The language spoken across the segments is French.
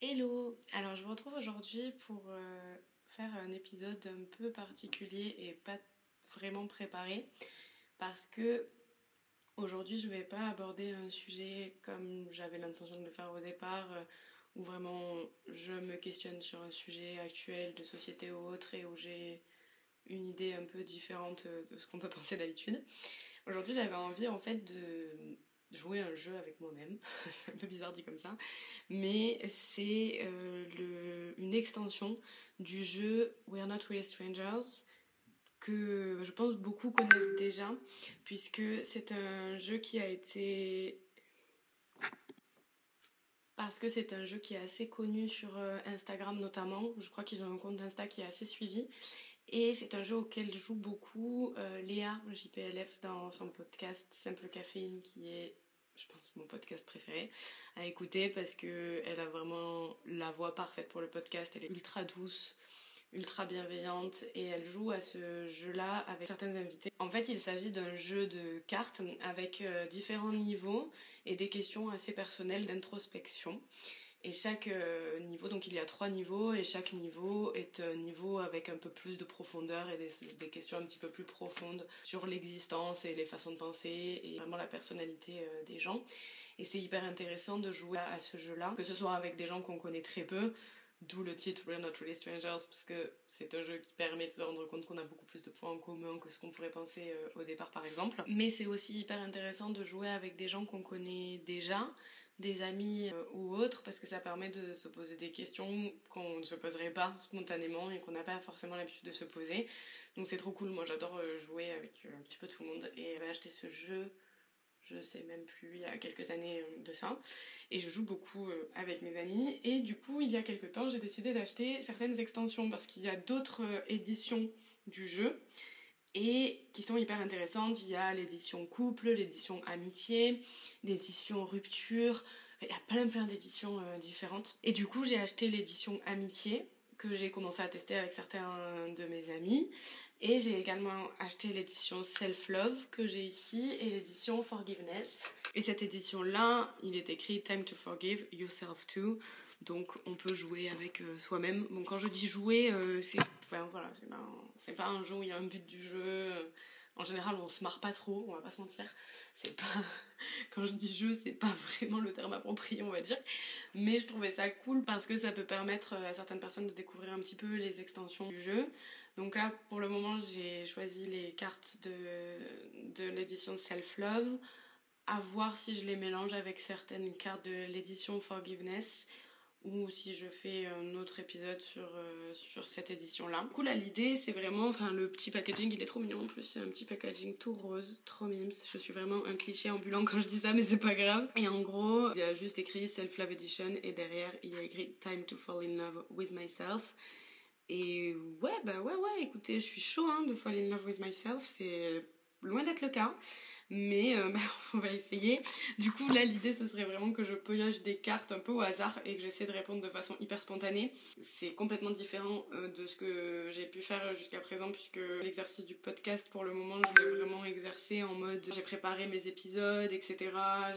Hello. Alors je vous retrouve aujourd'hui pour euh, faire un épisode un peu particulier et pas vraiment préparé parce que aujourd'hui je vais pas aborder un sujet comme j'avais l'intention de le faire au départ euh, où vraiment je me questionne sur un sujet actuel de société ou autre et où j'ai une idée un peu différente de ce qu'on peut penser d'habitude. Aujourd'hui j'avais envie en fait de jouer un jeu avec moi-même, c'est un peu bizarre dit comme ça, mais c'est euh, une extension du jeu We're Not Really Strangers que je pense beaucoup connaissent déjà, puisque c'est un jeu qui a été parce que c'est un jeu qui est assez connu sur euh, Instagram notamment. Je crois qu'ils ont un compte Insta qui est assez suivi. Et c'est un jeu auquel joue beaucoup euh, Léa JPLF dans son podcast Simple Caféine qui est je pense mon podcast préféré à écouter parce que elle a vraiment la voix parfaite pour le podcast, elle est ultra douce, ultra bienveillante et elle joue à ce jeu-là avec certaines invités. En fait, il s'agit d'un jeu de cartes avec euh, différents niveaux et des questions assez personnelles d'introspection. Et chaque euh, niveau, donc il y a trois niveaux, et chaque niveau est un niveau avec un peu plus de profondeur et des, questions un petit peu plus profondes sur l'existence et les façons de penser et vraiment la personnalité euh, des gens. Et c'est hyper intéressant de jouer à ce jeu-là, que ce soit avec des gens qu'on connaît très peu, D'où le titre We're Not Really Strangers, parce que c'est un jeu qui permet de se rendre compte qu'on a beaucoup plus de points en commun que ce qu'on pourrait penser euh, au départ, par exemple. Mais c'est aussi hyper intéressant de jouer avec des gens qu'on connaît déjà, des amis euh, ou autres, parce que ça permet de se poser des questions qu'on ne se poserait pas spontanément et qu'on n'a pas forcément l'habitude de se poser. Donc c'est trop cool. Moi, j'adore euh, jouer avec un petit peu tout le monde et acheter ce jeu je sais même plus, il y a quelques années euh, de ça. Et je joue beaucoup euh, avec mes amis. Et du coup, il y a quelques temps, j'ai décidé d'acheter certaines extensions parce qu'il y a d'autres euh, éditions du jeu et qui sont hyper intéressantes. Il y a l'édition couple, l'édition amitié, l'édition rupture. Il y a plein plein d'éditions différentes. Et du coup, j'ai acheté l'édition amitié que j'ai commencé à tester avec certains de mes amis. Et j'ai également acheté l'édition Self Love que j'ai ici et l'édition Forgiveness. Et cette édition-là, il est écrit Time to Forgive Yourself Too. Donc on peut jouer avec euh, soi-même. Bon, quand je dis jouer, euh, c'est voilà, c'est pas, un jeu où il y a un but du jeu. En général, on se marre pas trop, on va pas se mentir. C'est pas. Quand je dis jeu, c'est pas vraiment le terme approprié, on va dire. Mais je trouvais ça cool parce que ça peut permettre à certaines personnes de découvrir un petit peu les extensions du jeu. Donc là, pour le moment, j'ai choisi les cartes de, de l'édition Self Love. À voir si je les mélange avec certaines cartes de l'édition Forgiveness ou si je fais un autre épisode sur, euh, sur cette édition là. Du coup là l'idée c'est vraiment, enfin le petit packaging il est trop mignon en plus, c'est un petit packaging tout rose, trop mimes, je suis vraiment un cliché ambulant quand je dis ça mais c'est pas grave. Et en gros il y a juste écrit Self Love Edition et derrière il y a écrit Time to Fall in Love with Myself. Et ouais bah ouais ouais écoutez je suis chaud hein, de Fall in Love with Myself, c'est loin d'être le cas, mais euh, bah, on va essayer. Du coup, là, l'idée, ce serait vraiment que je pioche des cartes un peu au hasard et que j'essaie de répondre de façon hyper spontanée. C'est complètement différent euh, de ce que j'ai pu faire jusqu'à présent, puisque l'exercice du podcast, pour le moment, je l'ai vraiment exercé en mode j'ai préparé mes épisodes, etc.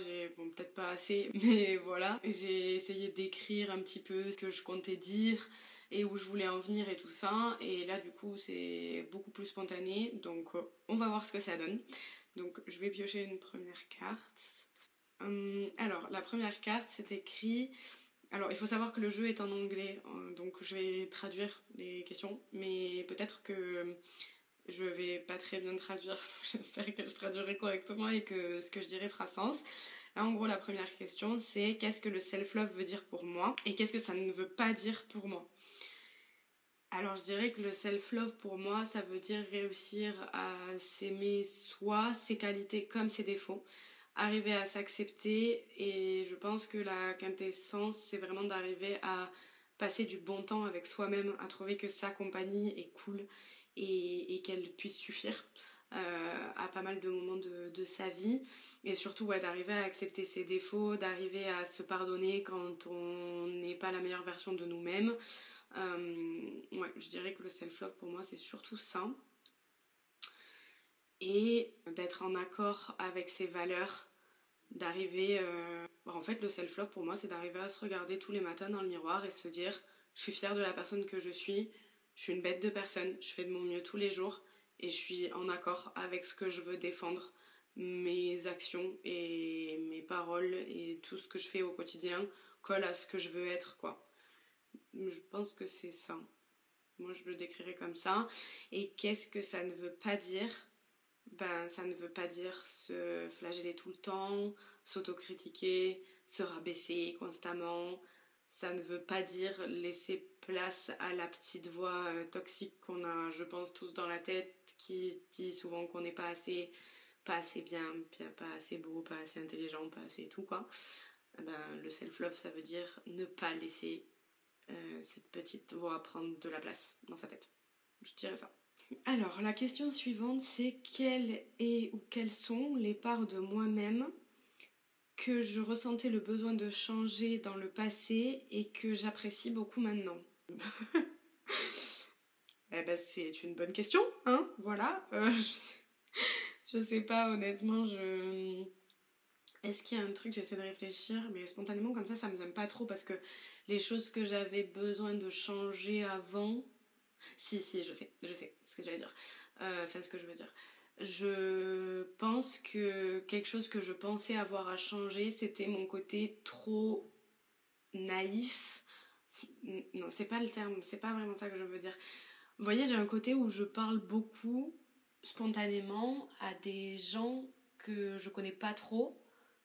J'ai, bon, peut-être pas assez, mais voilà. J'ai essayé d'écrire un petit peu ce que je comptais dire et où je voulais en venir et tout ça. Et là, du coup, c'est beaucoup plus spontané. Donc, euh, on va voir ce que ça donne. Donc, je vais piocher une première carte. Hum, alors, la première carte, c'est écrit. Alors, il faut savoir que le jeu est en anglais, euh, donc je vais traduire les questions, mais peut-être que je vais pas très bien traduire. J'espère que je traduirai correctement et que ce que je dirai fera sens. Là, en gros, la première question, c'est qu'est-ce que le self-love veut dire pour moi et qu'est-ce que ça ne veut pas dire pour moi? Alors je dirais que le self-love pour moi, ça veut dire réussir à s'aimer soi, ses qualités comme ses défauts, arriver à s'accepter et je pense que la quintessence, c'est vraiment d'arriver à passer du bon temps avec soi-même, à trouver que sa compagnie est cool et, qu'elle puisse suffire. Euh, à pas mal de moments de, sa vie et surtout d'arriver à accepter ses défauts, d'arriver à se pardonner quand on n'est pas la meilleure version de nous-mêmes, ouais, je dirais que le self-love pour moi c'est surtout ça. et d'être en accord avec ses valeurs, d'arriver... Euh, en fait, le self-love pour moi, c'est d'arriver à se regarder tous les matins dans le miroir et se dire, je suis fière de la personne que je suis, je suis une bête de personne, je fais de mon mieux tous les jours et je suis en accord avec ce que je veux défendre, mes actions et mes paroles et tout ce que je fais au quotidien colle à ce que je veux être, quoi. Je pense que c'est ça. Moi, je le décrirais comme ça. Et qu'est-ce que ça ne veut pas dire? Ben, ça ne veut pas dire se flageller tout le temps, s'autocritiquer, se rabaisser constamment. Ça ne veut pas dire laisser place à la petite voix euh, toxique qu'on a, je pense, tous dans la tête, qui dit souvent qu'on n'est pas assez, pas assez bien, pas assez beau, pas assez intelligent, pas assez tout, quoi. Ben, le self-love, ça veut dire ne pas laisser euh, cette petite voix prendre de la place dans sa tête. Je dirais ça. Alors, la question suivante, c'est quelles est ou quelles sont les parts de moi-même que je ressentais le besoin de changer dans le passé et que j'apprécie beaucoup maintenant? Eh ben, c'est une bonne question, hein, voilà. Euh, je, sais, pas, honnêtement, je... Est-ce qu'il y a un truc, j'essaie de réfléchir, mais spontanément comme ça, ça me vient pas trop parce que les choses que j'avais besoin de changer avant. Si, si, je sais, je sais ce que j'allais dire. Euh, enfin, ce que je veux dire. Je pense que quelque chose que je pensais avoir à changer, c'était mon côté trop naïf. Non, c'est pas le terme, c'est pas vraiment ça que je veux dire. Vous voyez, j'ai un côté où je parle beaucoup spontanément à des gens que je connais pas trop.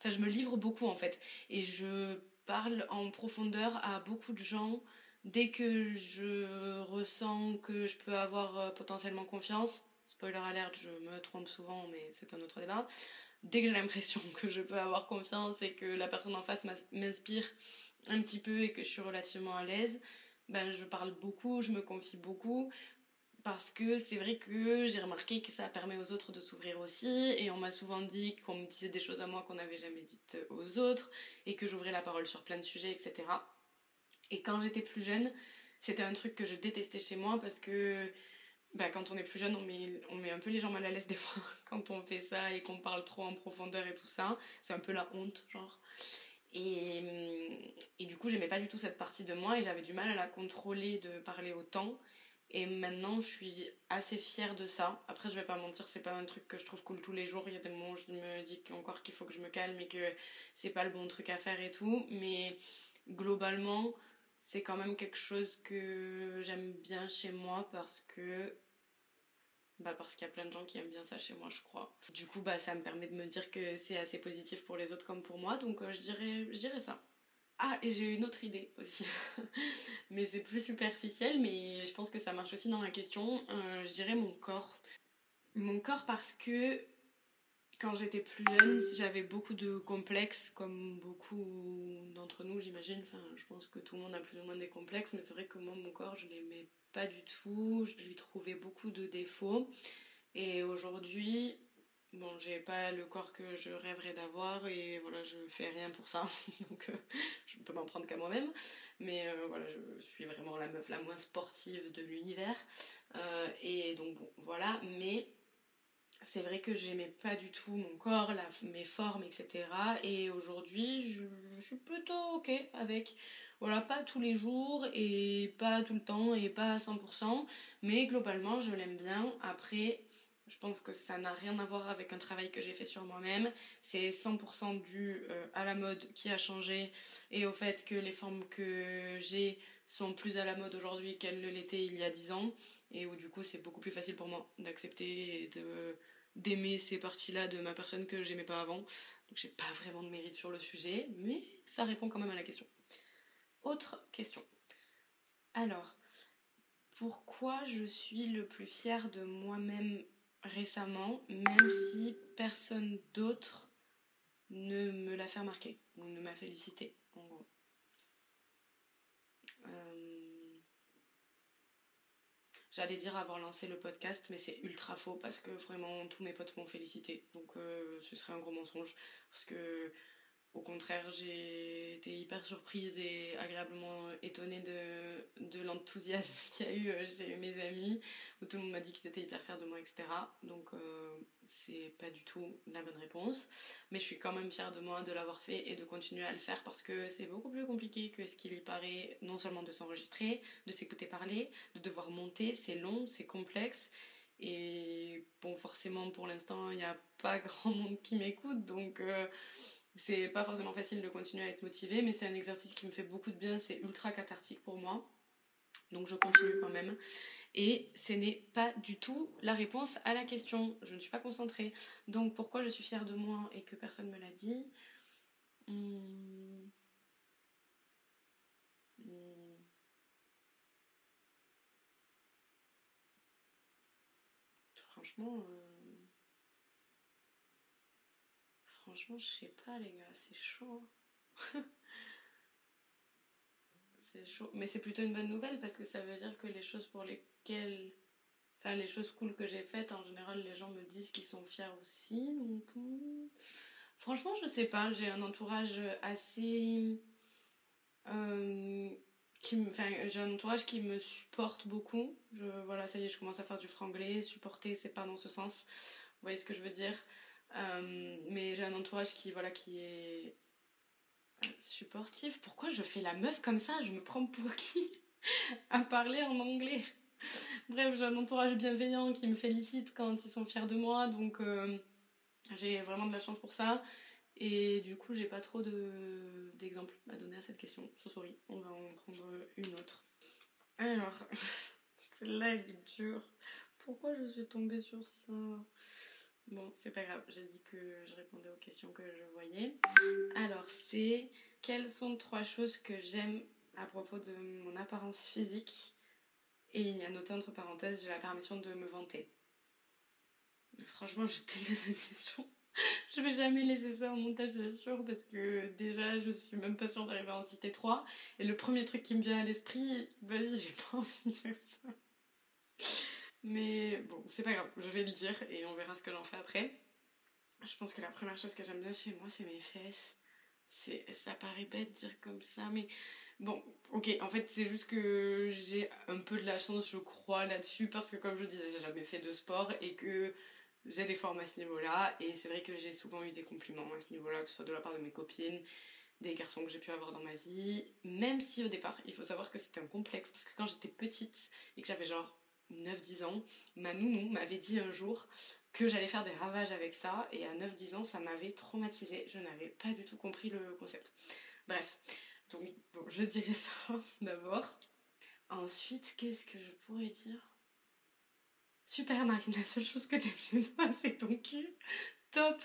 Je me livre beaucoup en fait. Et je parle en profondeur à beaucoup de gens dès que je ressens que je peux avoir euh, potentiellement confiance. Spoiler alert, je me trompe souvent, mais c'est un autre débat. Dès que j'ai l'impression que je peux avoir confiance et que la personne en face m'inspire un petit peu et que je suis relativement à l'aise, ben je parle beaucoup, je me confie beaucoup parce que c'est vrai que j'ai remarqué que ça permet aux autres de s'ouvrir aussi et on m'a souvent dit qu'on me disait des choses à moi qu'on n'avait jamais dites aux autres et que j'ouvrais la parole sur plein de sujets etc et quand j'étais plus jeune c'était un truc que je détestais chez moi parce que bah, quand on est plus jeune on met, on met un peu les gens mal à l'aise des fois quand on fait ça et qu'on parle trop en profondeur et tout ça. C'est un peu la honte genre. Et, et du coup j'aimais pas du tout cette partie de moi et j'avais du mal à la contrôler de parler autant et maintenant, je suis assez fière de ça. Après, je vais pas mentir, c'est pas un truc que je trouve cool tous les jours. Il y a des moments où je me dis encore qu'il faut que je me calme et que c'est pas le bon truc à faire et tout. Mais globalement, c'est quand même quelque chose que j'aime bien chez moi parce que. Bah parce qu'il y a plein de gens qui aiment bien ça chez moi, je crois. Du coup, bah ça me permet de me dire que c'est assez positif pour les autres comme pour moi. Donc, euh, je, dirais, je dirais ça. Ah, et j'ai une autre idée aussi. mais c'est plus superficiel, mais je pense que ça marche aussi dans la question. Euh, je dirais mon corps. Mon corps parce que quand j'étais plus jeune, j'avais beaucoup de complexes, comme beaucoup d'entre nous, j'imagine. Enfin, je pense que tout le monde a plus ou moins des complexes, mais c'est vrai que moi, mon corps, je l'aimais pas du tout. Je lui trouvais beaucoup de défauts. Et aujourd'hui, Bon, j'ai pas le corps que je rêverais d'avoir et voilà, je fais rien pour ça. Donc, euh, je peux m'en prendre qu'à moi-même. Mais euh, voilà, je suis vraiment la meuf la moins sportive de l'univers. Euh, et donc, bon, voilà. Mais c'est vrai que j'aimais pas du tout mon corps, mes formes, etc. Et aujourd'hui, je, je, suis plutôt ok avec. Voilà, pas tous les jours et pas tout le temps et pas à 100%. Mais globalement, je l'aime bien. Après je pense que ça n'a rien à voir avec un travail que j'ai fait sur moi-même. C'est 100% dû euh, à la mode qui a changé et au fait que les formes que j'ai sont plus à la mode aujourd'hui qu'elles le l'étaient il y a 10 ans. Et où du coup c'est beaucoup plus facile pour moi d'accepter et de d'aimer ces parties-là de ma personne que j'aimais pas avant. Donc j'ai pas vraiment de mérite sur le sujet, mais ça répond quand même à la question. Autre question. Alors, pourquoi je suis le plus fière de moi-même récemment, même si personne d'autre ne me l'a fait remarquer ou ne m'a félicité, en gros. Euh, j'allais dire avoir lancé le podcast, mais c'est ultra faux parce que vraiment tous mes potes m'ont félicité. Donc euh, ce serait un gros mensonge. Parce que au contraire, j'ai été hyper surprise et agréablement étonnée de, de l'enthousiasme qu'il y a eu chez mes amis, où tout le monde m'a dit qu'ils étaient hyper fiers de moi, etc. Donc euh, c'est pas du tout la bonne réponse. Mais je suis quand même fière de moi de l'avoir fait et de continuer à le faire parce que c'est beaucoup plus compliqué que ce qu'il y paraît, non seulement de s'enregistrer, de s'écouter parler, de devoir monter, c'est long, c'est complexe. Et bon, forcément, pour l'instant, il n'y a pas grand monde qui m'écoute, donc euh, c'est pas forcément facile de continuer à être motivée, mais c'est un exercice qui me fait beaucoup de bien, c'est ultra cathartique pour moi. Donc je continue quand même. Et ce n'est pas du tout la réponse à la question. Je ne suis pas concentrée. Donc pourquoi je suis fière de moi et que personne ne me l'a dit? Hmm. Hmm. Franchement, euh, franchement, je sais pas les gars, c'est chaud. c'est chaud. Mais c'est plutôt une bonne nouvelle parce que ça veut dire que les choses pour lesquelles. Enfin, les choses cool que j'ai faites, en général, les gens me disent qu'ils sont fiers aussi. Donc. Hmm. Franchement, je sais pas. J'ai un entourage assez. Euh, qui enfin, j'ai un entourage qui me supporte beaucoup. Voilà, ça y est, je commence à faire du franglais. Supporter, c'est pas dans ce sens. Vous voyez ce que je veux dire? Mais j'ai un entourage qui, voilà, qui est supportif. Pourquoi je fais la meuf comme ça? Je me prends pour qui? À parler en anglais. Bref, j'ai un entourage bienveillant qui me félicite quand ils sont fiers de moi, donc euh, j'ai vraiment de la chance pour ça. Et du coup, j'ai pas trop d'exemples à donner à cette question. So sorry, on va en prendre une autre. Alors, celle-là est. Pourquoi je suis tombée sur ça? Bon, c'est pas grave, j'ai dit que je répondais aux questions que je voyais. Alors, c'est quelles sont trois choses que j'aime à propos de mon apparence physique? Et il y a noté entre parenthèses, j'ai la permission de me vanter. Franchement, je déteste cette question. je vais jamais laisser ça au montage, c'est sûr, parce que déjà, je suis même pas sûre d'arriver à en citer trois. Et le premier truc qui me vient à l'esprit, vas-y, j'ai pas envie de dire ça. Mais bon, c'est pas grave, je vais le dire et on verra ce que j'en fais après. Je pense que la première chose que j'aime bien chez moi, c'est mes fesses. C'est, ça paraît bête de dire comme ça, mais bon, ok, en fait, c'est juste que j'ai un peu de la chance, je crois, là-dessus, parce que comme je disais, j'ai jamais fait de sport et que j'ai des formes à ce niveau-là. Et c'est vrai que j'ai souvent eu des compliments à ce niveau-là, que ce soit de la part de mes copines, des garçons que j'ai pu avoir dans ma vie. Même si au départ, il faut savoir que c'était un complexe, parce que quand j'étais petite et que j'avais genre 9-10 ans, ma nounou m'avait dit un jour que j'allais faire des ravages avec ça, et à 9-10 ans, ça m'avait traumatisée. Je n'avais pas du tout compris le concept. Bref, donc bon, je dirais ça d'abord. Ensuite, qu'est-ce que je pourrais dire? Super Marine, la seule chose que t'aimes chez toi, c'est ton cul. Top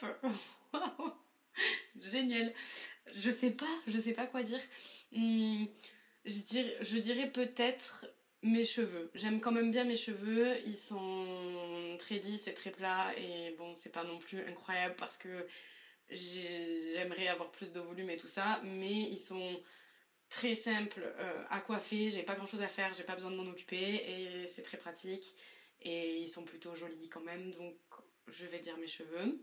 Génial Je sais pas, je sais pas quoi dire. Hmm, je dirais peut-être mes cheveux. J'aime quand même bien mes cheveux. Ils sont très lisses et très plats. Et bon, c'est pas non plus incroyable parce que j'aimerais avoir plus de volume et tout ça. Mais ils sont très simples euh, à coiffer. J'ai pas grand chose à faire. J'ai pas besoin de m'en occuper. Et c'est très pratique. Et ils sont plutôt jolis quand même. Donc je vais dire mes cheveux.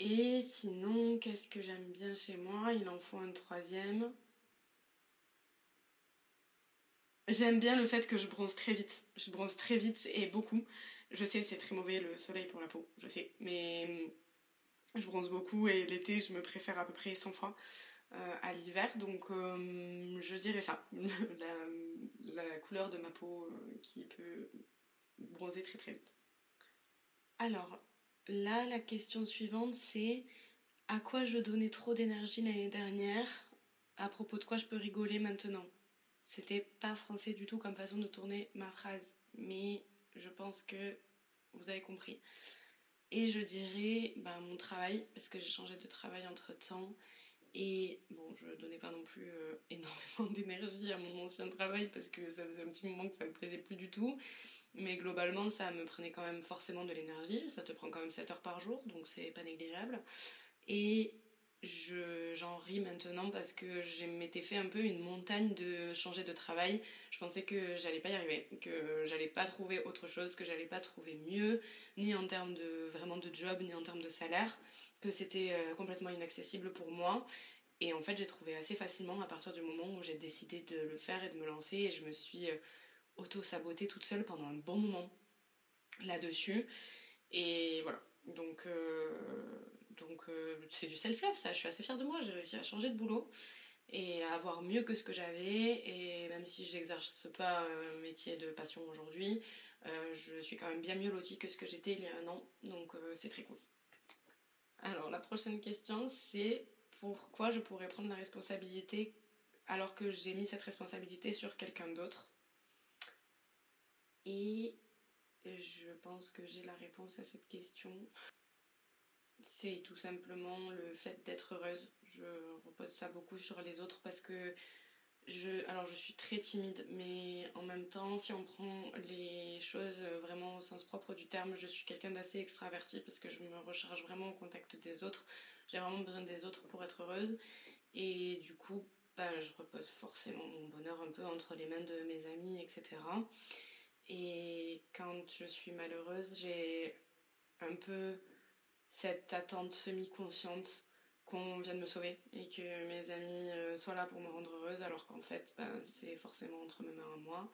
Et sinon, qu'est-ce que j'aime bien chez moi? Il en faut un troisième. J'aime bien le fait que je bronze très vite. Je bronze très vite et beaucoup. Je sais, c'est très mauvais le soleil pour la peau, je sais. Mais je bronze beaucoup et l'été, je me préfère à peu près 100 fois euh, à l'hiver. Donc, euh, je dirais ça. la, couleur de ma peau euh, qui peut bronzer très très vite. Alors, là, la question suivante, c'est à quoi je donnais trop d'énergie l'année dernière? À propos de quoi je peux rigoler maintenant? C'était pas français du tout comme façon de tourner ma phrase, mais je pense que vous avez compris. Et je dirais bah, mon travail, parce que j'ai changé de travail entre temps. Et bon, je donnais pas non plus euh, énormément d'énergie à mon ancien travail parce que ça faisait un petit moment que ça me plaisait plus du tout. Mais globalement, ça me prenait quand même forcément de l'énergie. Ça te prend quand même 7 heures par jour, donc c'est pas négligeable. Et j'en ris maintenant parce que je m'étais fait un peu une montagne de changer de travail. Je pensais que j'allais pas y arriver, que j'allais pas trouver autre chose, que j'allais pas trouver mieux, ni en termes de vraiment de job, ni en termes de salaire, que c'était euh, complètement inaccessible pour moi. Et en fait, j'ai trouvé assez facilement à partir du moment où j'ai décidé de le faire et de me lancer. Et je me suis euh, auto-sabotée toute seule pendant un bon moment là-dessus. Et voilà. Donc Donc, donc c'est du self-love, ça. Je suis assez fière de moi. J'ai réussi à changer de boulot et à avoir mieux que ce que j'avais. Et même si j'exerce pas un métier de passion aujourd'hui, je suis quand même bien mieux lotie que ce que j'étais il y a un an. Donc c'est très cool. Alors la prochaine question, c'est pourquoi je pourrais prendre la responsabilité alors que j'ai mis cette responsabilité sur quelqu'un d'autre? Et je pense que j'ai la réponse à cette question. C'est tout simplement le fait d'être heureuse. Je repose ça beaucoup sur les autres parce que je, alors je suis très timide, mais en même temps, si on prend les choses vraiment au sens propre du terme, je suis quelqu'un d'assez extraverti parce que je me recharge vraiment au contact des autres. J'ai vraiment besoin des autres pour être heureuse. Et du coup, bah, je repose forcément mon bonheur un peu entre les mains de mes amis, etc. Et quand je suis malheureuse, j'ai un peu cette attente semi-consciente qu'on vienne me sauver et que mes amis euh, soient là pour me rendre heureuse, alors qu'en fait, ben, c'est forcément entre mes mains à moi.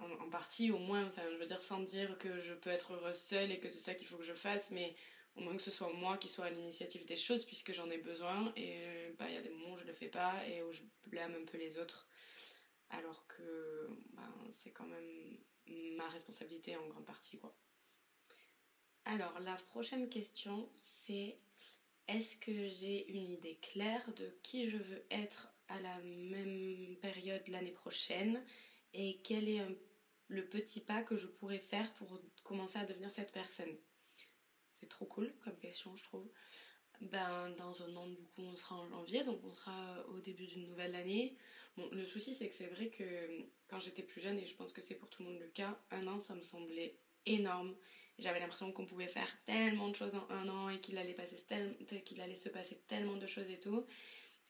En, partie, au moins, enfin, je veux dire, sans dire que je peux être heureuse seule et que c'est ça qu'il faut que je fasse, mais au moins que ce soit moi qui soit à l'initiative des choses, puisque j'en ai besoin, et bah, il y a des moments où je le fais pas et où je blâme un peu les autres, alors que ben, c'est quand même ma responsabilité en grande partie, quoi. Alors, la prochaine question, c'est est-ce que j'ai une idée claire de qui je veux être à la même période l'année prochaine et quel est le petit pas que je pourrais faire pour commencer à devenir cette personne? C'est trop cool comme question, je trouve. Ben, dans un an, du coup, on sera en janvier, donc on sera au début d'une nouvelle année. Bon, le souci, c'est que c'est vrai que quand j'étais plus jeune, et je pense que c'est pour tout le monde le cas, un an, ça me semblait énorme. J'avais l'impression qu'on pouvait faire tellement de choses en un an et qu'il allait, se passer tellement de choses et tout.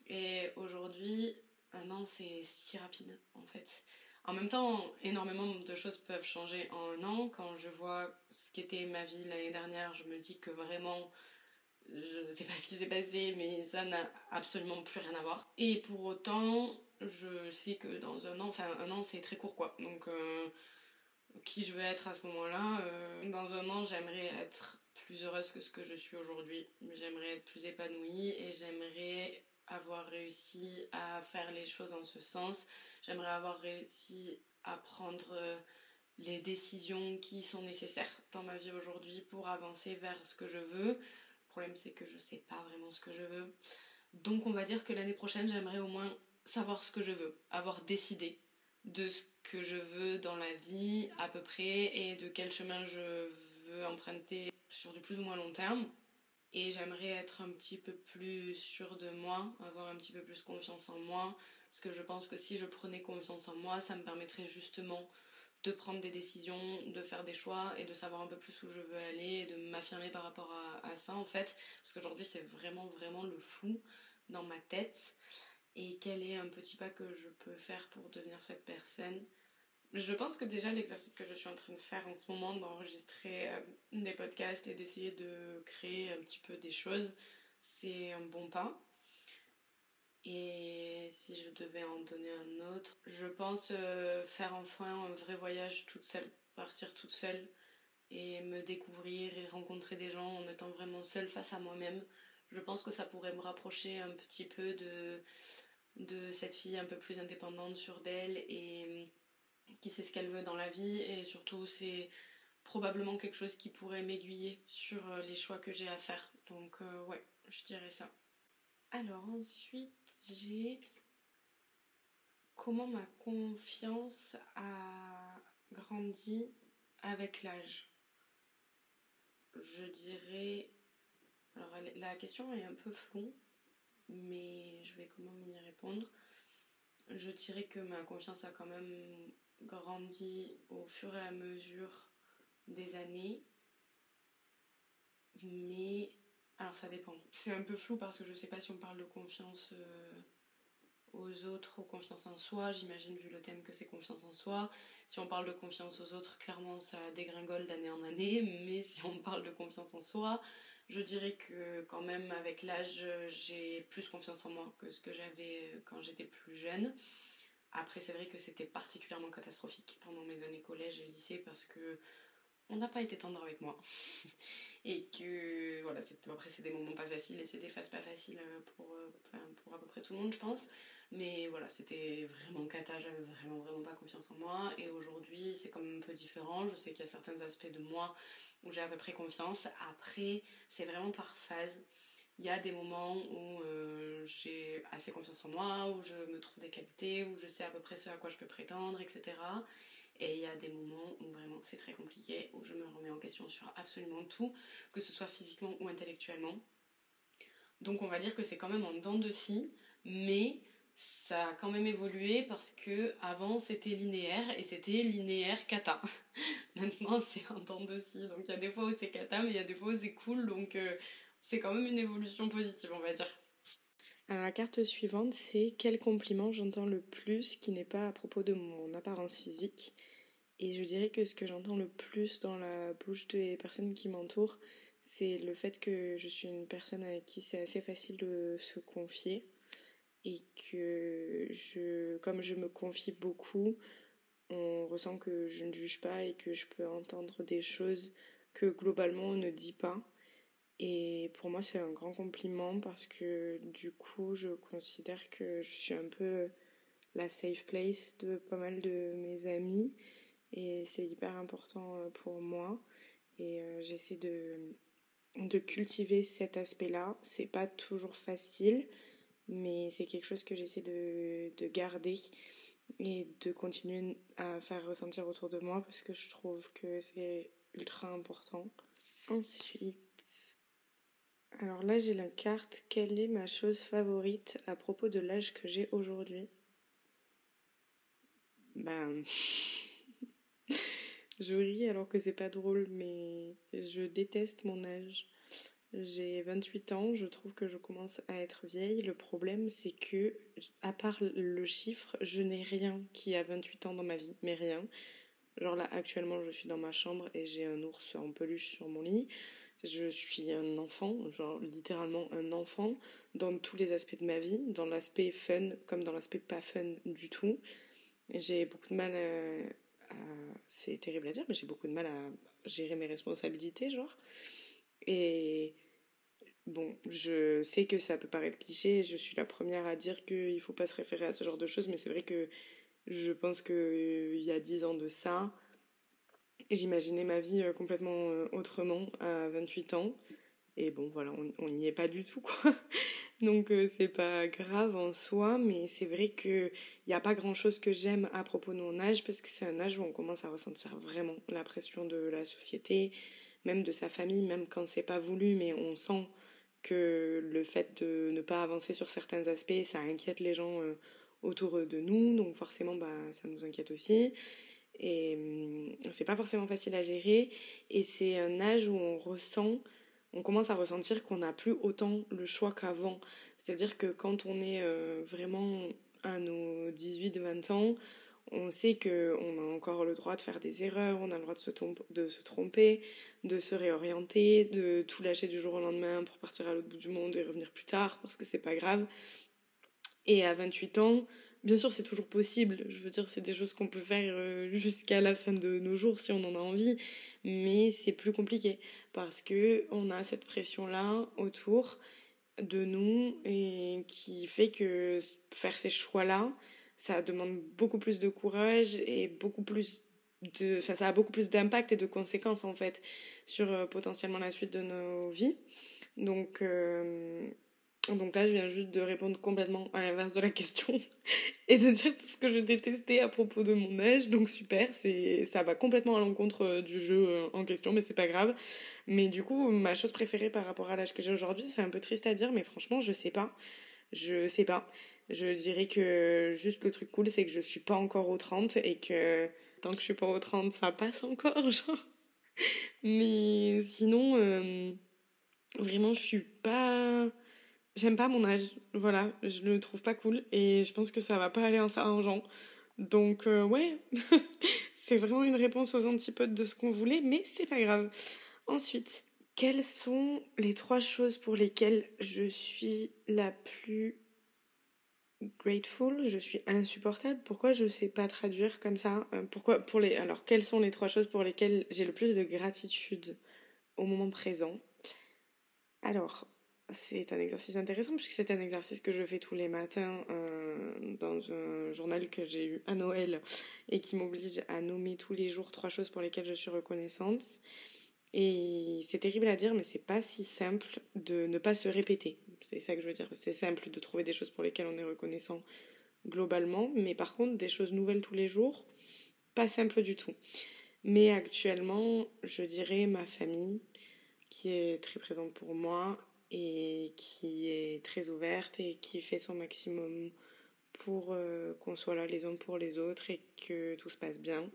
Et aujourd'hui, un an, c'est si rapide en fait. En même temps, énormément de choses peuvent changer en un an. Quand je vois ce qu'était ma vie l'année dernière, je me dis que vraiment, je ne sais pas ce qui s'est passé, mais ça n'a absolument plus rien à voir. Et pour autant, je sais que dans un an, enfin un an c'est très court quoi. Donc euh, qui je veux être à ce moment-là. Euh, dans un an, j'aimerais être plus heureuse que ce que je suis aujourd'hui. J'aimerais être plus épanouie et j'aimerais avoir réussi à faire les choses en ce sens. J'aimerais avoir réussi à prendre euh, les décisions qui sont nécessaires dans ma vie aujourd'hui pour avancer vers ce que je veux. Le problème c'est que je sais pas vraiment ce que je veux. Donc on va dire que l'année prochaine j'aimerais au moins savoir ce que je veux, avoir décidé de ce que je veux dans la vie à peu près et de quel chemin je veux emprunter sur du plus ou moins long terme. Et j'aimerais être un petit peu plus sûre de moi, avoir un petit peu plus confiance en moi, parce que je pense que si je prenais confiance en moi, ça me permettrait justement de prendre des décisions, de faire des choix et de savoir un peu plus où je veux aller et de m'affirmer par rapport à, ça en fait. Parce qu'aujourd'hui c'est vraiment vraiment le flou dans ma tête et quel est un petit pas que je peux faire pour devenir cette personne? Je pense que déjà l'exercice que je suis en train de faire en ce moment, d'enregistrer euh, des podcasts et d'essayer de créer un petit peu des choses, c'est un bon pas. Et si je devais en donner un autre, je pense euh, faire enfin un vrai voyage toute seule, partir toute seule et me découvrir et rencontrer des gens en étant vraiment seule face à moi-même. Je pense que ça pourrait me rapprocher un petit peu de, de cette fille un peu plus indépendante sur d'elle et qui sait ce qu'elle veut dans la vie et surtout c'est probablement quelque chose qui pourrait m'aiguiller sur euh, les choix que j'ai à faire. Donc euh, ouais, je dirais ça. Alors ensuite j'ai comment ma confiance a grandi avec l'âge. Je dirais alors la question est un peu floue mais je vais quand même y répondre. Je dirais que ma confiance a quand même grandi au fur et à mesure des années. Mais alors ça dépend. C'est un peu flou parce que je sais pas si on parle de confiance euh, aux autres ou confiance en soi. J'imagine vu le thème que c'est confiance en soi. Si on parle de confiance aux autres, clairement ça dégringole d'année en année. Mais si on parle de confiance en soi, je dirais que quand même avec l'âge, j'ai plus confiance en moi que ce que j'avais euh, quand j'étais plus jeune. Après, c'est vrai que c'était particulièrement catastrophique pendant mes années collège et lycée parce que on n'a pas été tendre avec moi. et que voilà, après c'est des moments pas faciles et c'est des phases pas faciles euh, pour, euh, pour à peu près tout le monde, je pense. Mais voilà, c'était vraiment cata, j'avais vraiment vraiment pas confiance en moi. Et aujourd'hui, c'est quand même un peu différent. Je sais qu'il y a certains aspects de moi où j'ai à peu près confiance. Après, c'est vraiment par phase. Il y a des moments où euh, j'ai assez confiance en moi, où je me trouve des qualités, où je sais à peu près ce à quoi je peux prétendre, etc. Et il y a des moments où vraiment c'est très compliqué, où je me remets en question sur absolument tout, que ce soit physiquement ou intellectuellement. Donc on va dire que c'est quand même en dents de scie, mais ça a quand même évolué parce que avant c'était linéaire et c'était linéaire kata. Maintenant c'est en dents de scie, donc il y a des fois où c'est kata, mais il y a des fois où c'est cool, donc euh, c'est quand même une évolution positive, on va dire. Alors la carte suivante, c'est quel compliment j'entends le plus qui n'est pas à propos de mon apparence physique. Et je dirais que ce que j'entends le plus dans la bouche des personnes qui m'entourent, c'est le fait que je suis une personne avec qui c'est assez facile de se confier et que je, comme je me confie beaucoup, on ressent que je ne juge pas et que je peux entendre des choses que globalement on ne dit pas. Et pour moi, c'est un grand compliment parce que du coup, je considère que je suis un peu la safe place de pas mal de mes amis. Et c'est hyper important euh, pour moi. Et euh, j'essaie de, de cultiver cet aspect-là. C'est pas toujours facile, mais c'est quelque chose que j'essaie de, de garder et de continuer à faire ressentir autour de moi parce que je trouve que c'est ultra important. Ensuite, alors là, j'ai la carte. Quelle est ma chose favorite à propos de l'âge que j'ai aujourd'hui? Ben. je ris alors que c'est pas drôle, mais je déteste mon âge. J'ai 28 ans, je trouve que je commence à être vieille. Le problème, c'est que, à part le chiffre, je n'ai rien qui a 28 ans dans ma vie, mais rien. Genre là, actuellement, je suis dans ma chambre et j'ai un ours en peluche sur mon lit. Je suis un enfant, genre littéralement un enfant, dans tous les aspects de ma vie, dans l'aspect fun comme dans l'aspect pas fun du tout. J'ai beaucoup de mal à, C'est terrible à dire, mais j'ai beaucoup de mal à gérer mes responsabilités, genre. Et bon, je sais que ça peut paraître cliché, je suis la première à dire qu'il ne faut pas se référer à ce genre de choses, mais c'est vrai que je pense qu'il y a dix ans de ça, J'imaginais ma vie euh, complètement euh, autrement à 28 ans. Et bon, voilà, on n'y est pas du tout, quoi. Donc, euh, c'est pas grave en soi, mais c'est vrai qu'il n'y a pas grand chose que j'aime à propos de mon âge, parce que c'est un âge où on commence à ressentir vraiment la pression de la société, même de sa famille, même quand c'est pas voulu, mais on sent que le fait de ne pas avancer sur certains aspects, ça inquiète les gens autour de nous, donc forcément, bah, ça nous inquiète aussi. Et hum, c'est pas forcément facile à gérer. Et c'est un âge où on ressent, on commence à ressentir qu'on n'a plus autant le choix qu'avant. C'est-à-dire que quand on est euh, vraiment à nos 18-20 ans, on sait qu'on a encore le droit de faire des erreurs, on a le droit de se, de se tromper, de se réorienter, de tout lâcher du jour au lendemain pour partir à l'autre bout du monde et revenir plus tard parce que c'est pas grave. Et à 28 ans, Bien sûr, c'est toujours possible. Je veux dire, c'est des choses qu'on peut faire euh, jusqu'à la fin de nos jours si on en a envie, mais c'est plus compliqué parce que on a cette pression-là autour de nous et qui fait que faire ces choix-là, ça demande beaucoup plus de courage et beaucoup plus de, enfin, ça a beaucoup plus d'impact et de conséquences en fait sur euh, potentiellement la suite de nos vies. Donc euh, donc là, je viens juste de répondre complètement à l'inverse de la question et de dire tout ce que je détestais à propos de mon âge. Donc super, c'est ça va complètement à l'encontre euh, du jeu euh, en question, mais c'est pas grave. Mais du coup, ma chose préférée par rapport à l'âge que j'ai aujourd'hui, c'est un peu triste à dire, mais franchement, je sais pas. Je sais pas. Je dirais que juste le truc cool, c'est que je suis pas encore aux 30 et que tant que je suis pas aux 30, ça passe encore, genre. Mais sinon, euh, vraiment, je suis pas J'aime pas mon âge, voilà, je le trouve pas cool et je pense que ça va pas aller en s'arrangeant. Donc euh, ouais, c'est vraiment une réponse aux antipodes de ce qu'on voulait, mais c'est pas grave. Ensuite, quelles sont les trois choses pour lesquelles je suis la plus grateful, je suis insupportable. Pourquoi je sais pas traduire comme ça? Euh, Pourquoi pour les alors quelles sont les trois choses pour lesquelles j'ai le plus de gratitude au moment présent? Alors, c'est un exercice intéressant puisque c'est un exercice que je fais tous les matins euh, dans un journal que j'ai eu à Noël et qui m'oblige à nommer tous les jours trois choses pour lesquelles je suis reconnaissante. Et c'est terrible à dire, mais c'est pas si simple de ne pas se répéter. C'est ça que je veux dire. C'est simple de trouver des choses pour lesquelles on est reconnaissant globalement, mais par contre, des choses nouvelles tous les jours, pas simple du tout. Mais actuellement, je dirais ma famille, qui est très présente pour moi et qui est très ouverte et qui fait son maximum pour euh, qu'on soit là les uns pour les autres et que tout se passe bien.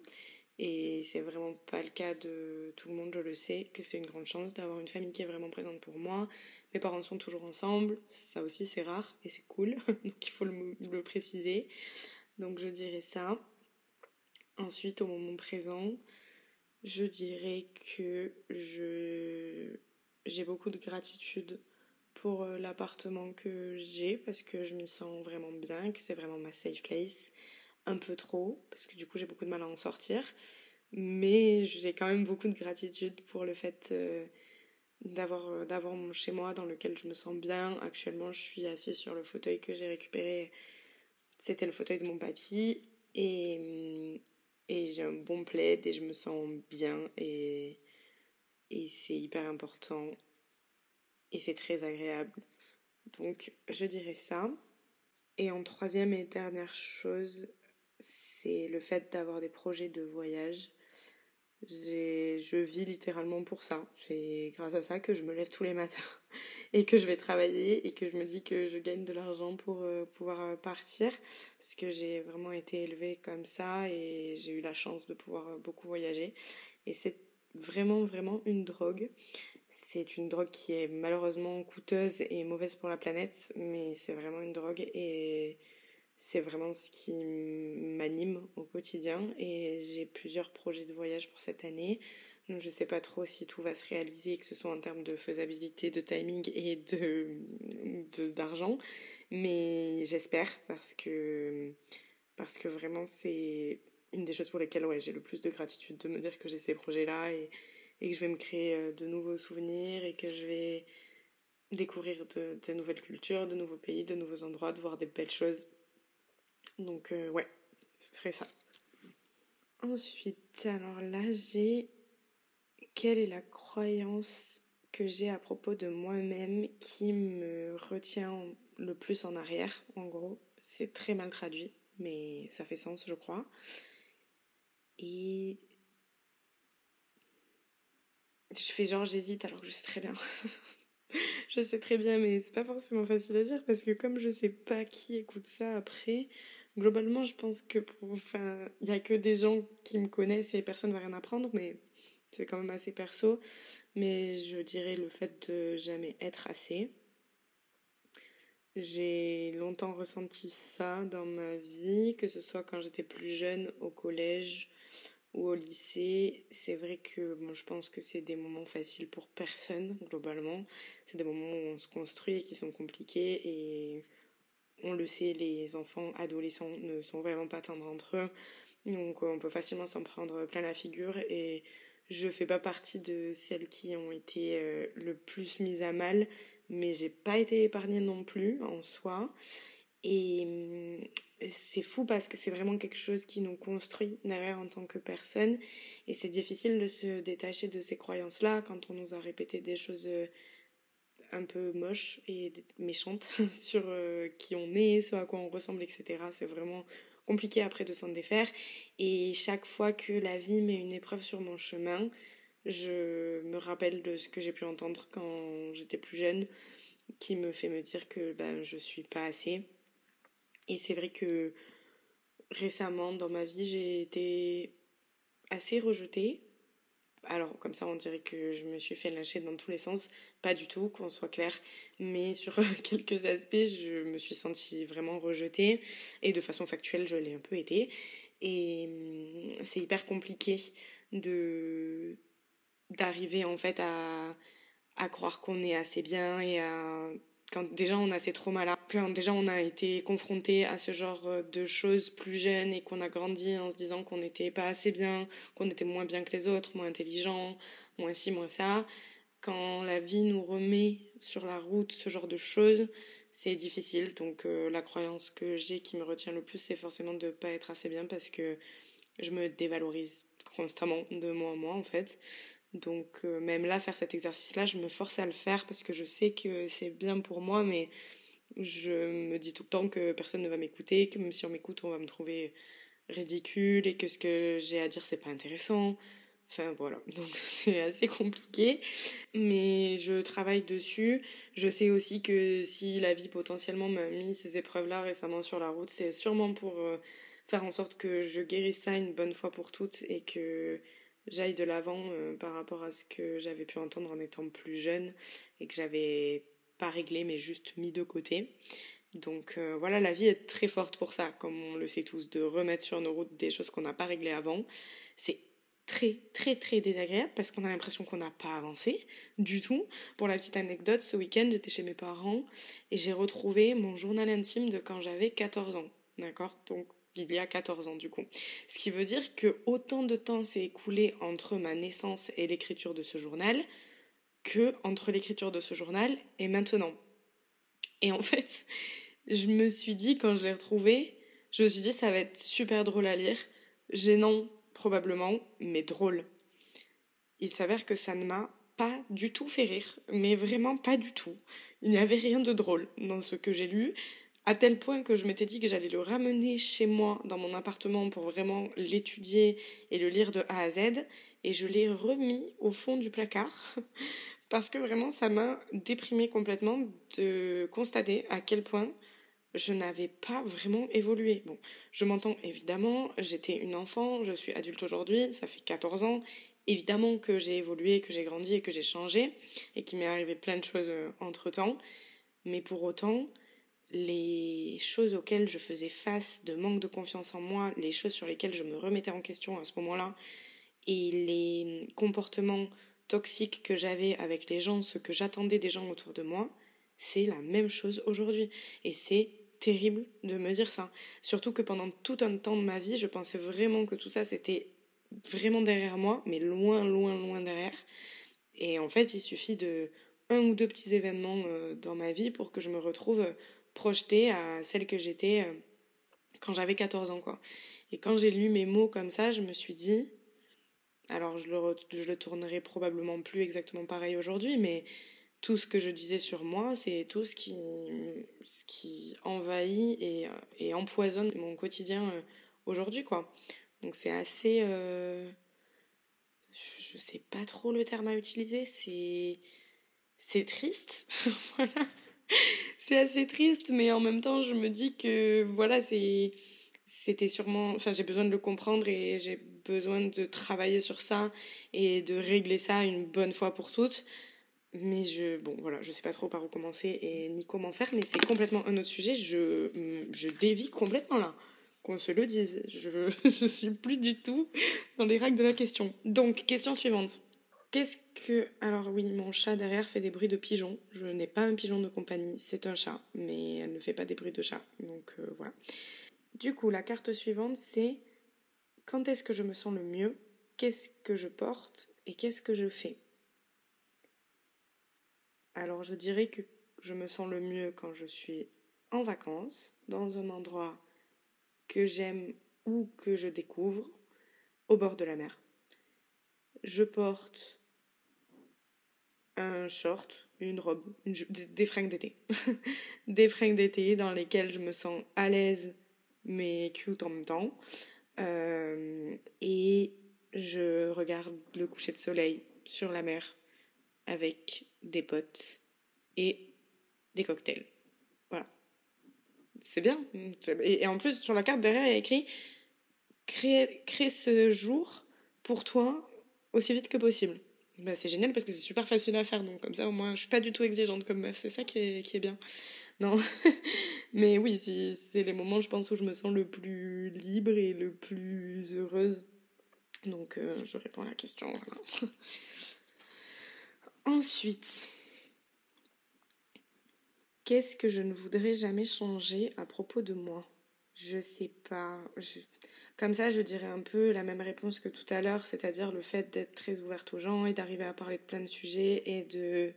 Et c'est vraiment pas le cas de tout le monde, je le sais, que c'est une grande chance d'avoir une famille qui est vraiment présente pour moi. Mes parents sont toujours ensemble, ça aussi c'est rare et c'est cool, donc il faut le, le, préciser. Donc je dirais ça. Ensuite, au moment présent, je dirais que je j'ai beaucoup de gratitude pour euh, l'appartement que j'ai parce que je m'y sens vraiment bien, que c'est vraiment ma safe place un peu trop, parce que du coup j'ai beaucoup de mal à en sortir. Mais j'ai quand même beaucoup de gratitude pour le fait euh, d'avoir euh, d'avoir mon chez moi dans lequel je me sens bien. Actuellement, je suis assise sur le fauteuil que j'ai récupéré. C'était le fauteuil de mon papy. Et, et j'ai un bon plaid et je me sens bien. Et, et c'est hyper important. Et c'est très agréable. Donc, je dirais ça. Et en troisième et dernière chose, c'est le fait d'avoir des projets de voyage. Je vis littéralement pour ça. C'est grâce à ça que je me lève tous les matins et que je vais travailler et que je me dis que je gagne de l'argent pour euh, pouvoir euh, partir. Parce que j'ai vraiment été élevée comme ça et j'ai eu la chance de pouvoir euh, beaucoup voyager. Et c'est vraiment, vraiment une drogue. C'est une drogue qui est malheureusement coûteuse et mauvaise pour la planète, mais c'est vraiment une drogue et c'est vraiment ce qui m'anime au quotidien et j'ai plusieurs projets de voyage pour cette année. Donc je sais pas trop si tout va se réaliser, que ce soit en termes de faisabilité, de timing et de d'argent, mais j'espère parce que parce que vraiment c'est une des choses pour lesquelles ouais, j'ai le plus de gratitude de me dire que j'ai ces projets-là et, et que je vais me créer euh, de nouveaux souvenirs et que je vais découvrir de, nouvelles cultures, de nouveaux pays, de nouveaux endroits, de voir des belles choses donc, euh, ouais, ce serait ça. Ensuite, alors là, j'ai quelle est la croyance que j'ai à propos de moi-même qui me retient le plus en arrière, en gros? C'est très mal traduit, mais ça fait sens, je crois. Et je fais genre j'hésite alors que je sais très bien. je sais très bien, mais c'est pas forcément facile à dire parce que comme je sais pas qui écoute ça après, globalement, je pense que enfin, il y a que des gens qui me connaissent et personne ne va rien apprendre, mais c'est quand même assez perso. Mais je dirais le fait de jamais être assez. J'ai longtemps ressenti ça dans ma vie, que ce soit quand j'étais plus jeune, au collège ou au lycée. C'est vrai que bon, je pense que c'est des moments faciles pour personne, globalement. C'est des moments où on se construit et qui sont compliqués. Et on le sait, les enfants adolescents ne sont vraiment pas tendres entre eux. Donc on peut facilement s'en prendre plein la figure et je fais pas partie de celles qui ont été euh, le plus mises à mal, mais j'ai pas été épargnée non plus en soi. Et hum, c'est fou parce que c'est vraiment quelque chose qui nous construit derrière en tant que personne. Et c'est difficile de se détacher de ces croyances-là quand on nous a répété des choses euh, un peu moche et méchante sur euh, qui on est, ce à quoi on ressemble, etc. C'est vraiment compliqué après de s'en défaire. Et chaque fois que la vie met une épreuve sur mon chemin, je me rappelle de ce que j'ai pu entendre quand j'étais plus jeune, qui me fait me dire que ben, je suis pas assez. Et c'est vrai que récemment dans ma vie, j'ai été assez rejetée. Alors comme ça on dirait que je me suis fait lâcher dans tous les sens, pas du tout, qu'on soit clair, mais sur quelques aspects je me suis sentie vraiment rejetée. Et de façon factuelle je l'ai un peu été. Et hum, c'est hyper compliqué de d'arriver en fait à, à croire qu'on est assez bien et à quand déjà on a ces traumas-là, quand déjà on a été confronté à ce genre euh, de choses plus jeunes et qu'on a grandi en se disant qu'on n'était pas assez bien, qu'on était moins bien que les autres, moins intelligent, moins ci, moins ça, quand la vie nous remet sur la route ce genre de choses, c'est difficile. Donc euh, la croyance que j'ai qui me retient le plus, c'est forcément de ne pas être assez bien parce que je me dévalorise constamment de moi en moi en fait. Donc euh, même là, faire cet exercice-là, je me force à le faire parce que je sais que c'est bien pour moi, mais je me dis tout le temps que personne ne va m'écouter, que même si on m'écoute, on va me trouver ridicule et que ce que j'ai à dire, c'est pas intéressant. Enfin voilà, donc c'est assez compliqué, mais je travaille dessus. Je sais aussi que si la vie potentiellement m'a mis ces épreuves-là récemment sur la route, c'est sûrement pour euh, faire en sorte que je guérisse ça une bonne fois pour toutes et que j'aille de l'avant euh, par rapport à ce que j'avais pu entendre en étant plus jeune et que j'avais pas réglé mais juste mis de côté. Donc euh, voilà, la vie est très forte pour ça, comme on le sait tous, de remettre sur nos routes des choses qu'on n'a pas réglées avant. C'est très très très désagréable parce qu'on a l'impression qu'on n'a pas avancé du tout. Pour la petite anecdote, ce week-end j'étais chez mes parents et j'ai retrouvé mon journal intime de quand j'avais 14 ans. D'accord? Donc il y a 14 ans du coup. Ce qui veut dire que autant de temps s'est écoulé entre ma naissance et l'écriture de ce journal que entre l'écriture de ce journal et maintenant. Et en fait, je me suis dit quand je l'ai retrouvé, je me suis dit ça va être super drôle à lire, gênant probablement, mais drôle. Il s'avère que ça ne m'a pas du tout fait rire, mais vraiment pas du tout. Il n'y avait rien de drôle dans ce que j'ai lu à tel point que je m'étais dit que j'allais le ramener chez moi dans mon appartement pour vraiment l'étudier et le lire de A à Z et je l'ai remis au fond du placard parce que vraiment ça m'a déprimé complètement de constater à quel point je n'avais pas vraiment évolué. Bon, je m'entends évidemment, j'étais une enfant, je suis adulte aujourd'hui, ça fait 14 ans. Évidemment que j'ai évolué, que j'ai grandi et que j'ai changé et qu'il m'est arrivé plein de choses euh, entre-temps, mais pour autant, les choses auxquelles je faisais face de manque de confiance en moi, les choses sur lesquelles je me remettais en question à ce moment-là, et les comportements toxiques que j'avais avec les gens, ce que j'attendais des gens autour de moi, c'est la même chose aujourd'hui. Et c'est terrible de me dire ça. Surtout que pendant tout un temps de ma vie, je pensais vraiment que tout ça, c'était vraiment derrière moi, mais loin, loin, loin derrière. Et en fait, il suffit de un ou deux petits événements euh, dans ma vie pour que je me retrouve projetée à celle que j'étais euh, quand j'avais 14 ans, quoi. Et quand j'ai lu mes mots comme ça, je me suis dit, alors je le, je le tournerai probablement plus exactement pareil aujourd'hui, mais tout ce que je disais sur moi, c'est tout ce qui, ce qui envahit et, et empoisonne mon quotidien euh, aujourd'hui, quoi. Donc c'est assez... Euh, je sais pas trop le terme à utiliser, c'est... C'est triste, voilà c'est assez triste, mais en même temps, je me dis que voilà, c'est c'était sûrement enfin j'ai besoin de le comprendre et j'ai besoin de travailler sur ça et de régler ça une bonne fois pour toutes. Mais je bon voilà je sais pas trop par où commencer et ni comment faire mais c'est complètement un autre sujet. Je je dévie complètement là. Qu'on se le dise. Je je suis plus du tout dans les règles de la question. Donc question suivante Qu'est-ce que... Alors oui, mon chat derrière fait des bruits de pigeon. Je n'ai pas un pigeon de compagnie, c'est un chat, mais elle ne fait pas des bruits de chat. Donc euh, voilà. Du coup, la carte suivante, c'est quand est-ce que je me sens le mieux? Qu'est-ce que je porte Et qu'est-ce que je fais? Alors je dirais que je me sens le mieux quand je suis en vacances, dans un endroit que j'aime ou que je découvre, au bord de la mer. Je porte un short, une robe, des fringues d'été. des fringues d'été dans lesquelles je me sens à l'aise mais cute en même temps. Euh, et je regarde le coucher de soleil sur la mer avec des potes et des cocktails. Voilà. C'est bien. Et, en plus, sur la carte derrière, il y a écrit crée, crée ce jour pour toi aussi vite que possible. Bah, c'est génial parce que c'est super facile à faire. Donc, comme ça, au moins, je suis pas du tout exigeante comme meuf. C'est ça qui est, qui est bien. Non. Mais oui, c'est les moments, je pense, où je me sens le plus libre et le plus heureuse. Donc, euh, je réponds à la question. Ensuite, Qu'est-ce que je ne voudrais jamais changer à propos de moi? Je sais pas. Comme ça, je dirais un peu la même réponse que tout à l'heure, c'est-à-dire le fait d'être très ouverte aux gens et d'arriver à parler de plein de sujets et de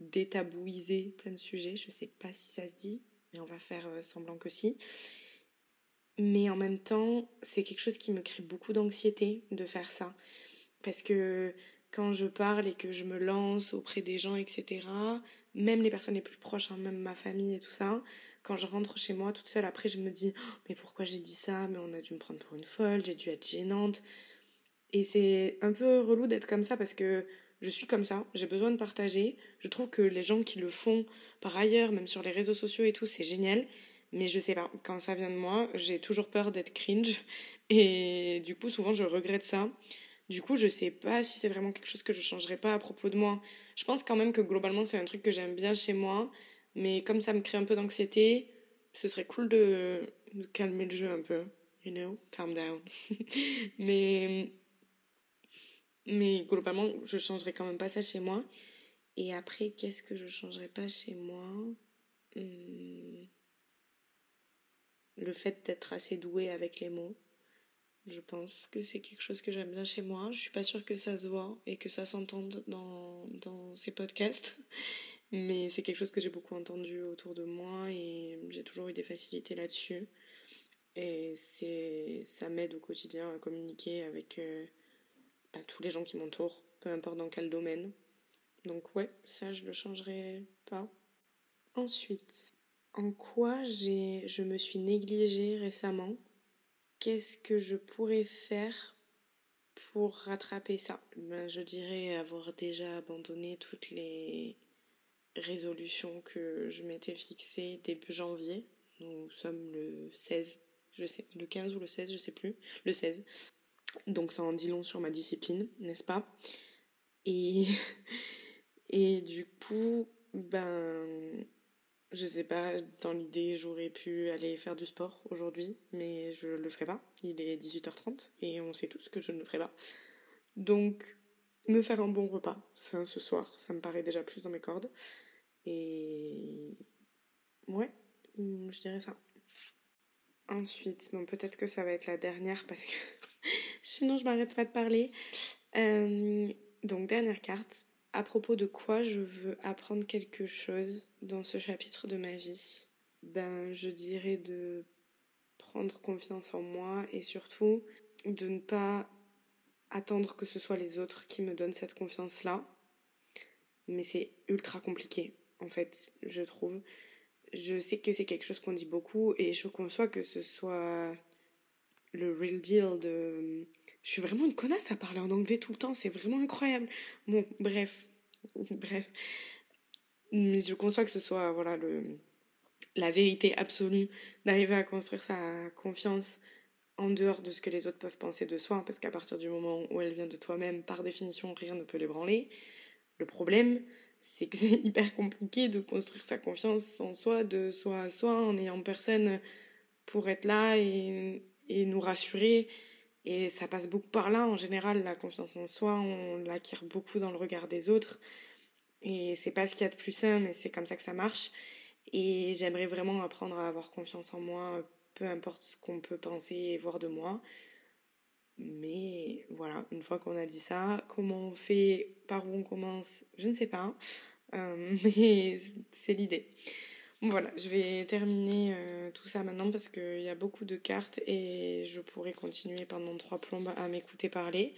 détabouiser plein de sujets. Je sais pas si ça se dit, mais on va faire euh, semblant que si. Mais en même temps, c'est quelque chose qui me crée beaucoup d'anxiété de faire ça. Parce que quand je parle et que je me lance auprès des gens, etc., même les personnes les plus proches, hein, même ma famille et tout ça, quand je rentre chez moi toute seule, après je me dis oh, mais pourquoi j'ai dit ça? Mais on a dû me prendre pour une folle, j'ai dû être gênante. Et c'est un peu relou d'être comme ça parce que je suis comme ça, j'ai besoin de partager. Je trouve que les gens qui le font par ailleurs, même sur les réseaux sociaux et tout, c'est génial. Mais je sais pas, quand ça vient de moi, j'ai toujours peur d'être cringe. Et du coup, souvent, je regrette ça. Du coup, je sais pas si c'est vraiment quelque chose que je changerais pas à propos de moi. Je pense quand même que globalement, c'est un truc que j'aime bien chez moi. Mais comme ça me crée un peu d'anxiété, ce serait cool de, calmer le jeu un peu. You know, calm down. mais mais globalement, je changerais quand même pas ça chez moi. Et après, qu'est-ce que je changerais pas chez moi? Hmm. Le fait d'être assez douée avec les mots. Je pense que c'est quelque chose que j'aime bien chez moi. Je suis pas sûre que ça se voit et que ça s'entende dans, dans ces podcasts. Mais c'est quelque chose que j'ai beaucoup entendu autour de moi et j'ai toujours eu des facilités là-dessus. Et c'est, ça m'aide au quotidien à communiquer avec, euh, tous les gens qui m'entourent, peu importe dans quel domaine. Donc ouais, ça je le changerai pas. Ensuite, en quoi j'ai, je me suis négligée récemment? Qu'est-ce que je pourrais faire pour rattraper ça? Ben, Je dirais avoir déjà abandonné toutes les résolutions que je m'étais fixées début janvier. Nous sommes le 16, je sais, le 15 ou le 16, je sais plus, le 16. Donc ça en dit long sur ma discipline, n'est-ce pas? Et, et du coup, ben, je sais pas, dans l'idée, j'aurais pu aller faire du sport aujourd'hui, mais je le ferai pas. Il est 18h30 et on sait tous que je ne le ferai pas. Donc, me faire un bon repas, ce soir, ça me paraît déjà plus dans mes cordes. Et ouais, je dirais ça. Ensuite, bon, peut-être que ça va être la dernière parce que sinon je m'arrête pas de parler. Euh, donc, dernière carte. À propos de quoi je veux apprendre quelque chose dans ce chapitre de ma vie Ben, je dirais de prendre confiance en moi et surtout de ne pas attendre que ce soit les autres qui me donnent cette confiance-là. Mais c'est ultra compliqué, en fait, je trouve je sais que c'est quelque chose qu'on dit beaucoup et je conçois que ce soit le real deal de... Je suis vraiment une connasse à parler en anglais tout le temps, c'est vraiment incroyable. Bon, bref, bref. Mais je conçois que ce soit voilà le la vérité absolue d'arriver à construire sa confiance en dehors de ce que les autres peuvent penser de soi, parce qu'à partir du moment où elle vient de toi-même, par définition, rien ne peut l'ébranler. Le problème, c'est que c'est hyper compliqué de construire sa confiance en soi, de soi à soi, en ayant personne pour être là et, et nous rassurer. Et ça passe beaucoup par là, en général, la confiance en soi, on l'acquiert beaucoup dans le regard des autres. Et c'est pas ce qu'il y a de plus sain, mais c'est comme ça que ça marche. Et j'aimerais vraiment apprendre à avoir confiance en moi, peu importe ce qu'on peut penser et voir de moi. Mais voilà, une fois qu'on a dit ça, comment on fait, par où on commence, je ne sais pas. Euh, mais c'est l'idée. Voilà, je vais terminer euh, tout ça maintenant parce qu'il y a beaucoup de cartes et je pourrais continuer pendant trois plombes à m'écouter parler.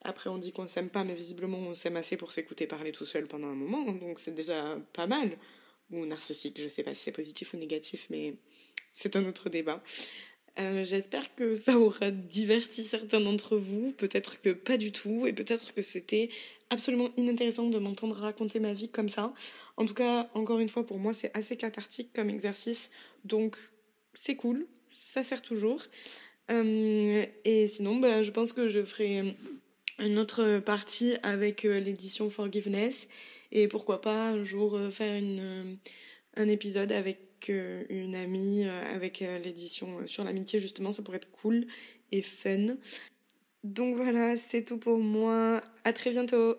Après, on dit qu'on s'aime pas, mais visiblement, on s'aime assez pour s'écouter parler tout seul pendant un moment, donc c'est déjà pas mal. Ou narcissique, je sais pas si c'est positif ou négatif, mais c'est un autre débat. Euh, j'espère que ça aura diverti certains d'entre vous, peut-être que pas du tout, et peut-être que c'était absolument inintéressant de m'entendre raconter ma vie comme ça. En tout cas, encore une fois, pour moi, c'est assez cathartique comme exercice, donc c'est cool, ça sert toujours. Euh, et sinon, bah, je pense que je ferai une autre partie avec euh, l'édition Forgiveness, et pourquoi pas un jour faire une, un épisode avec une amie euh, avec euh, l'édition euh, sur l'amitié justement, ça pourrait être cool et fun. Donc voilà, c'est tout pour moi. À très bientôt.